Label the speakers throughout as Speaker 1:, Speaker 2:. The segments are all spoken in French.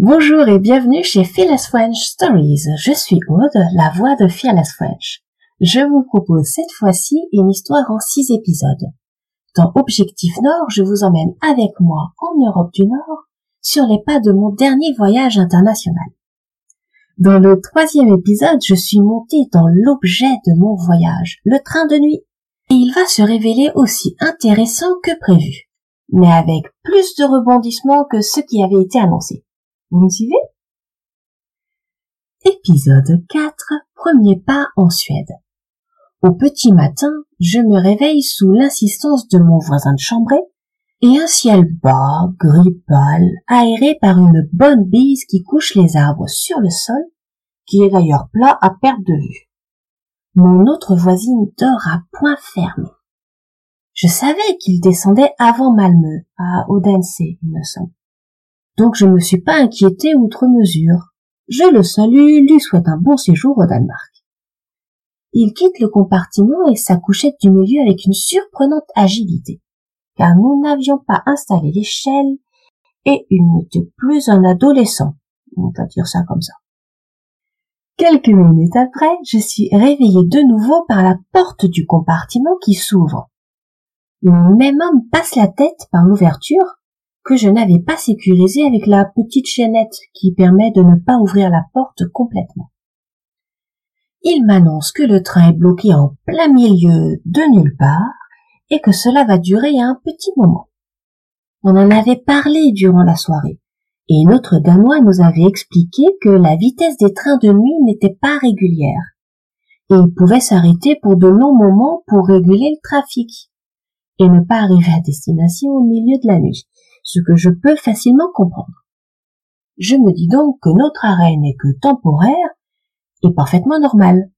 Speaker 1: Bonjour et bienvenue chez Fearless French Stories. Je suis Aude, la voix de Fearless French. Je vous propose cette fois-ci une histoire en six épisodes. Dans Objectif Nord, je vous emmène avec moi en Europe du Nord sur les pas de mon dernier voyage international. Dans le troisième épisode, je suis montée dans l'objet de mon voyage, le train de nuit. Et il va se révéler aussi intéressant que prévu, mais avec plus de rebondissements que ce qui avait été annoncé. Vous me suivez? Épisode 4. Premier pas en Suède. Au petit matin, je me réveille sous l'insistance de mon voisin de chambrée et un ciel bas, gris pâle, aéré par une bonne bise qui couche les arbres sur le sol, qui est d'ailleurs plat à perte de vue. Mon autre voisine dort à point fermé. Je savais qu'il descendait avant Malmö, à Odense, il me semble donc je ne me suis pas inquiété outre mesure. Je le salue, lui souhaite un bon séjour au Danemark. Il quitte le compartiment et sa couchette du milieu avec une surprenante agilité, car nous n'avions pas installé l'échelle et il n'était plus un adolescent. On va dire ça comme ça. Quelques minutes après, je suis réveillé de nouveau par la porte du compartiment qui s'ouvre. Le même homme passe la tête par l'ouverture que je n'avais pas sécurisé avec la petite chaînette qui permet de ne pas ouvrir la porte complètement. Il m'annonce que le train est bloqué en plein milieu de nulle part et que cela va durer un petit moment. On en avait parlé durant la soirée et notre Danois nous avait expliqué que la vitesse des trains de nuit n'était pas régulière et il pouvait s'arrêter pour de longs moments pour réguler le trafic et ne pas arriver à destination au milieu de la nuit ce que je peux facilement comprendre. Je me dis donc que notre arrêt n'est que temporaire et parfaitement normal,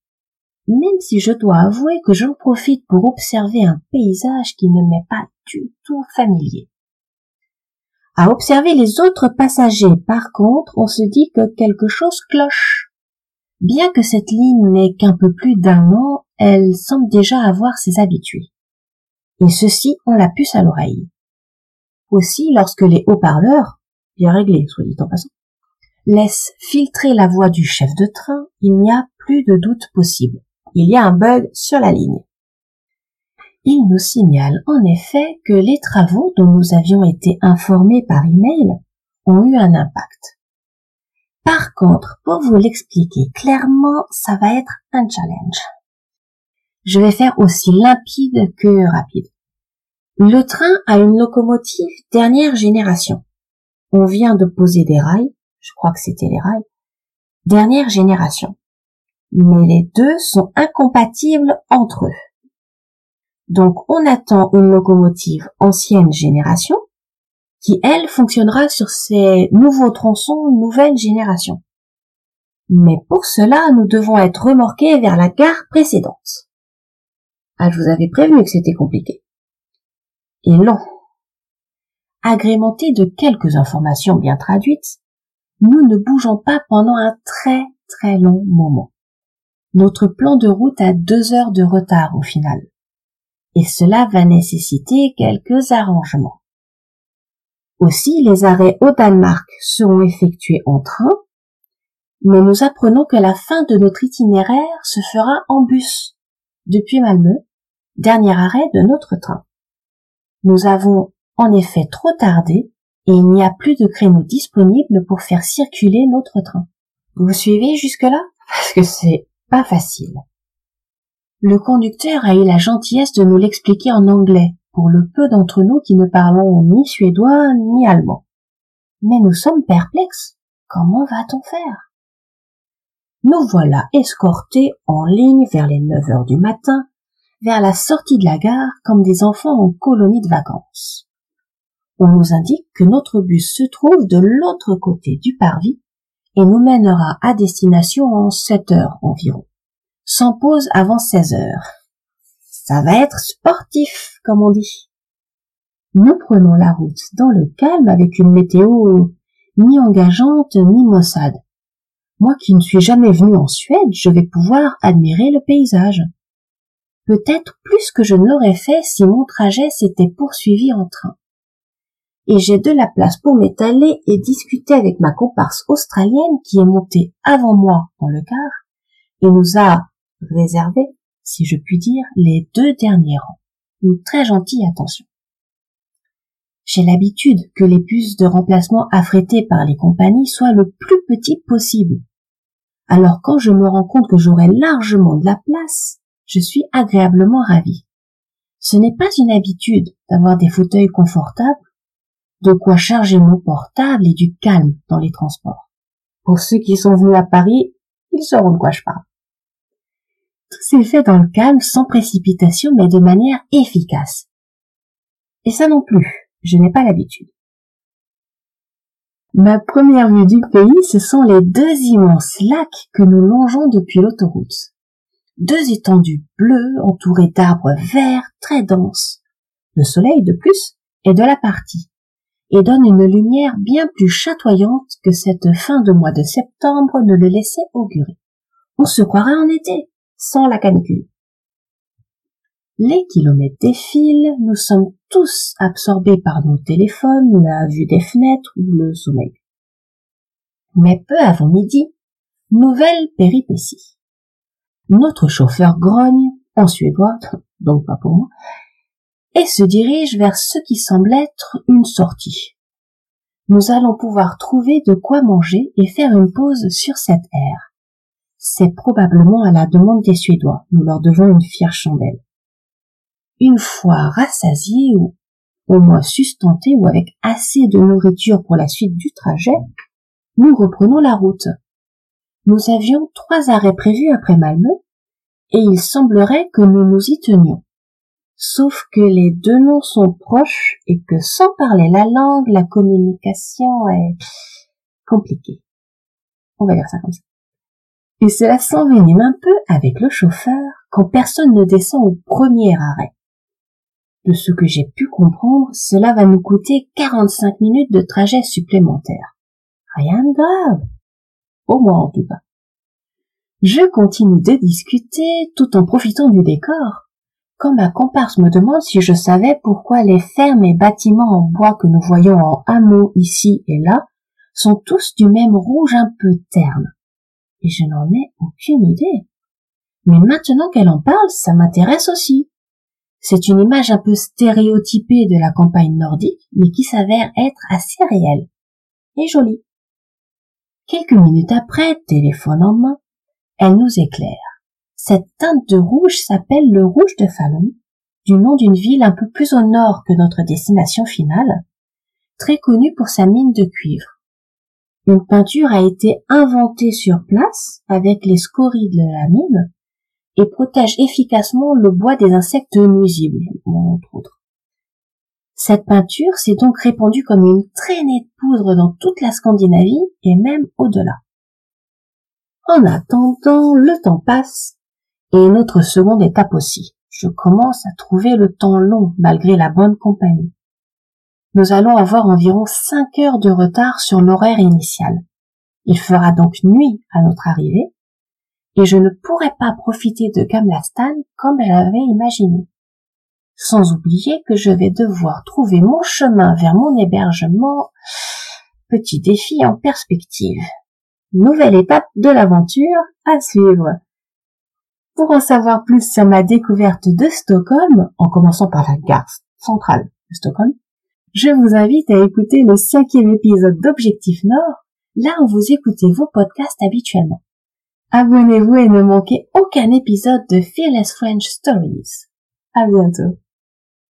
Speaker 1: même si je dois avouer que j'en profite pour observer un paysage qui ne m'est pas du tout familier. À observer les autres passagers, par contre, on se dit que quelque chose cloche. Bien que cette ligne n'ait qu'un peu plus d'un an, elle semble déjà avoir ses habitués. Et ceux-ci ont la puce à l'oreille aussi lorsque les haut-parleurs, bien réglés, soit dit en passant, laissent filtrer la voix du chef de train, il n'y a plus de doute possible. Il y a un bug sur la ligne. Il nous signale en effet que les travaux dont nous avions été informés par email ont eu un impact. Par contre, pour vous l'expliquer clairement, ça va être un challenge. Je vais faire aussi limpide que rapide. Le train a une locomotive dernière génération. On vient de poser des rails, je crois que c'était les rails, dernière génération. Mais les deux sont incompatibles entre eux. Donc on attend une locomotive ancienne génération qui, elle, fonctionnera sur ces nouveaux tronçons nouvelle génération. Mais pour cela, nous devons être remorqués vers la gare précédente. Ah, je vous avais prévenu que c'était compliqué et long. Agrémenté de quelques informations bien traduites, nous ne bougeons pas pendant un très très long moment. Notre plan de route a deux heures de retard au final. Et cela va nécessiter quelques arrangements. Aussi, les arrêts au Danemark seront effectués en train, mais nous apprenons que la fin de notre itinéraire se fera en bus depuis Malmö, dernier arrêt de notre train. Nous avons en effet trop tardé et il n'y a plus de créneaux disponibles pour faire circuler notre train. Vous suivez jusque-là? Parce que c'est pas facile. Le conducteur a eu la gentillesse de nous l'expliquer en anglais, pour le peu d'entre nous qui ne parlons ni suédois ni allemand. Mais nous sommes perplexes. Comment va-t-on faire? Nous voilà escortés en ligne vers les 9 heures du matin vers la sortie de la gare comme des enfants en colonie de vacances. On nous indique que notre bus se trouve de l'autre côté du parvis et nous mènera à destination en 7 heures environ, sans pause avant 16 heures. Ça va être sportif, comme on dit. Nous prenons la route dans le calme avec une météo ni engageante ni maussade. Moi qui ne suis jamais venu en Suède, je vais pouvoir admirer le paysage peut-être plus que je ne l'aurais fait si mon trajet s'était poursuivi en train. et j'ai de la place pour m'étaler et discuter avec ma comparse australienne qui est montée avant moi dans le car et nous a réservé, si je puis dire, les deux derniers rangs. Une très gentille attention. J'ai l'habitude que les puces de remplacement affrétées par les compagnies soient le plus petit possible. Alors quand je me rends compte que j'aurai largement de la place, je suis agréablement ravi. Ce n'est pas une habitude d'avoir des fauteuils confortables, de quoi charger mon portable et du calme dans les transports. Pour ceux qui sont venus à Paris, ils sauront de quoi je parle. Tout s'est fait dans le calme, sans précipitation, mais de manière efficace. Et ça non plus, je n'ai pas l'habitude. Ma première vue du pays, ce sont les deux immenses lacs que nous longeons depuis l'autoroute deux étendues bleues entourées d'arbres verts très denses. Le soleil, de plus, est de la partie et donne une lumière bien plus chatoyante que cette fin de mois de septembre ne le laissait augurer. On se croirait en été, sans la canicule. Les kilomètres défilent, nous sommes tous absorbés par nos téléphones, la vue des fenêtres ou le sommeil. Mais peu avant midi, nouvelle péripétie. Notre chauffeur grogne, en suédois, donc pas pour moi, et se dirige vers ce qui semble être une sortie. Nous allons pouvoir trouver de quoi manger et faire une pause sur cette aire. C'est probablement à la demande des Suédois, nous leur devons une fière chandelle. Une fois rassasiés ou au moins sustentés ou avec assez de nourriture pour la suite du trajet, nous reprenons la route. Nous avions trois arrêts prévus après Malmö, et il semblerait que nous nous y tenions. Sauf que les deux noms sont proches et que sans parler la langue, la communication est compliquée. On va dire ça comme ça. Et cela s'envenime un peu avec le chauffeur quand personne ne descend au premier arrêt. De ce que j'ai pu comprendre, cela va nous coûter 45 minutes de trajet supplémentaire. Rien de grave. Au moins en tout cas. Je continue de discuter tout en profitant du décor. Quand ma comparse me demande si je savais pourquoi les fermes et bâtiments en bois que nous voyons en hameau ici et là sont tous du même rouge un peu terne. Et je n'en ai aucune idée. Mais maintenant qu'elle en parle, ça m'intéresse aussi. C'est une image un peu stéréotypée de la campagne nordique, mais qui s'avère être assez réelle et jolie. Quelques minutes après, téléphone en main, elle nous éclaire. Cette teinte de rouge s'appelle le rouge de Falun, du nom d'une ville un peu plus au nord que notre destination finale, très connue pour sa mine de cuivre. Une peinture a été inventée sur place avec les scories de la mine et protège efficacement le bois des insectes nuisibles, entre autres. Cette peinture s'est donc répandue comme une traînée de poudre dans toute la Scandinavie et même au-delà. En attendant, le temps passe et notre seconde étape aussi. Je commence à trouver le temps long malgré la bonne compagnie. Nous allons avoir environ cinq heures de retard sur l'horaire initial. Il fera donc nuit à notre arrivée et je ne pourrai pas profiter de Gamlastan comme j'avais imaginé sans oublier que je vais devoir trouver mon chemin vers mon hébergement. Petit défi en perspective. Nouvelle étape de l'aventure à suivre. Pour en savoir plus sur ma découverte de Stockholm, en commençant par la gare centrale de Stockholm, je vous invite à écouter le cinquième épisode d'Objectif Nord, là où vous écoutez vos podcasts habituellement. Abonnez-vous et ne manquez aucun épisode de Fearless French Stories. À bientôt.